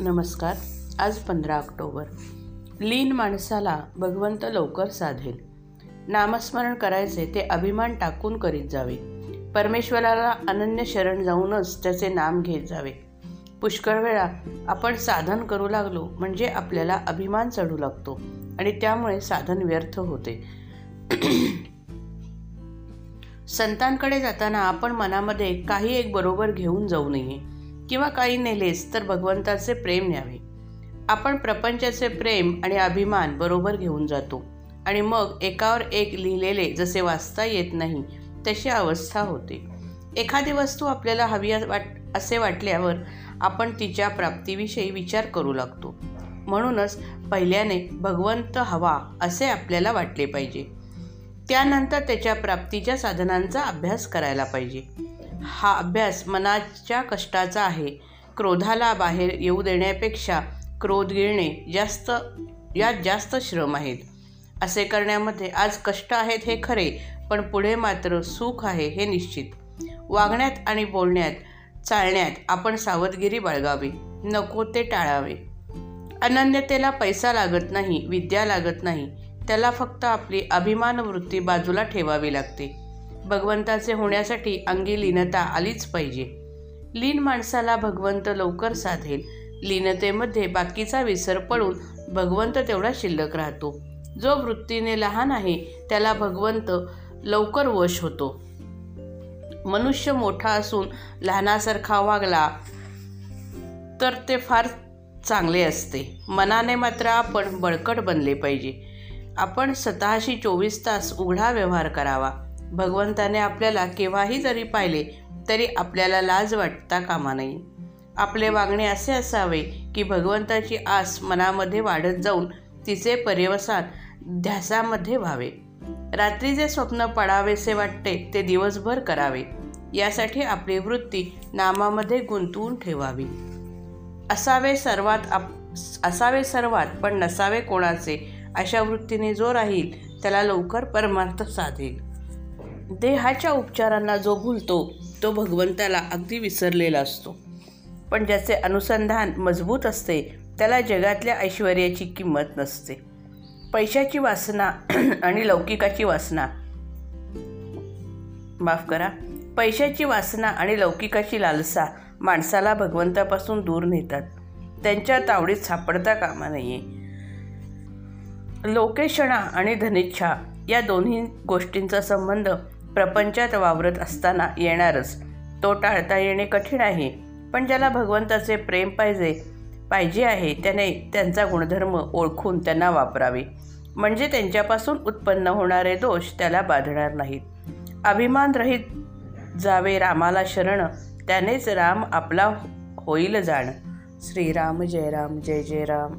नमस्कार. आज पंधरा ऑक्टोबर. लीन माणसाला भगवंत लवकर साधेल. नामस्मरण करायचे ते अभिमान टाकून करीत जावे. परमेश्वराला अनन्य शरण जाऊनच त्याचे नाम घेत जावे. पुष्कळ वेळा आपण साधन करू लागलो म्हणजे आपल्याला अभिमान चढू लागतो आणि त्यामुळे साधन व्यर्थ होते. संतांकडे जाताना आपण मनामध्ये काही एक बरोबर घेऊन जाऊ नये. किंवा काही नेलेस तर भगवंताचे प्रेम न्यावे. आपण प्रपंचाचे प्रेम आणि अभिमान बरोबर घेऊन जातो आणि मग एकावर एक लिहिलेले जसे वाचता येत नाही तशी अवस्था होते. एखादी वस्तू आपल्याला हवी वाट असे वाटल्यावर आपण तिच्या प्राप्तीविषयी विचार करू लागतो. म्हणूनच पहिल्याने भगवंत हवा असे आपल्याला वाटले पाहिजे. त्यानंतर त्याच्या प्राप्तीच्या साधनांचा अभ्यास करायला पाहिजे. हा अभ्यास मनाच्या कष्टाचा आहे. क्रोधाला बाहेर येऊ देण्यापेक्षा क्रोध गिळणे जास्त यात जास्त श्रम आहेत. असे करण्यामध्ये आज कष्ट आहेत हे खरे पण पुढे मात्र सुख आहे हे निश्चित. वागण्यात आणि बोलण्यात चालण्यात आपण सावधगिरी बाळगावी. नको ते टाळावे. अनन्यतेला पैसा लागत नाही विद्या लागत नाही त्याला फक्त आपली अभिमान वृत्ती बाजूला ठेवावी लागते. भगवंताचे होण्यासाठी अंगी लीनता आलीच पाहिजे. लीन माणसाला भगवंत लवकर साधेल. लीनतेमध्ये बाकीचा विसर पडून भगवंत तेवढा शिल्लक राहतो. जो वृत्तीने लहान आहे त्याला भगवंत लवकर वश होतो. मनुष्य मोठा असून लहानासारखा वागला तर ते फार चांगले असते. मनाने मात्र आपण बळकट बनले पाहिजे. आपण स्वतःशी चोवीस तास उघडा व्यवहार करावा. भगवंताने आपल्याला केव्हाही जरी पाहिले तरी आपल्याला लाज वाटता कामा नये. आपले वागणे असे असावे की भगवंताची आस मनामध्ये वाढत जाऊन तिचे पर्यवसान ध्यासामध्ये व्हावे. रात्री जे स्वप्न पडावेसे वाटते ते दिवसभर करावे. यासाठी आपली वृत्ती नामामध्ये गुंतवून ठेवावी. असावे सर्वात आप असावे सर्वात पण नसावे कोणाचे? अशा वृत्तीने जो राहील त्याला लवकर परमार्थ साधेल. देहाच्या उपचारांना जो भूलतो तो भगवंताला अगदी विसरलेला असतो. पण ज्याचे अनुसंधान मजबूत असते त्याला जगातल्या ऐश्वर्याची किंमत नसते. पैशाची वासना आणि लौकिकाची वासना. माफ करा. पैशाची वासना आणि लौकिकाची लालसा माणसाला भगवंतापासून दूर नेतात. त्यांच्या तावडीत सापडता कामा नये. लोकेशणा आणि धनिच्छा या दोन्ही गोष्टींचा संबंध प्रपंचात वावरत असताना येणारच. तो टाळता येणे कठीण आहे पण ज्याला भगवंताचे प्रेम पाहिजे पाहिजे आहे त्याने त्यांचा गुणधर्म ओळखून त्यांना वापरावे. म्हणजे त्यांच्यापासून उत्पन्न होणारे दोष त्याला बाधणार नाहीत. अभिमान रहित जावे रामाला शरण त्यानेच राम आपला होईल जाण. श्रीराम जय राम जय जय राम.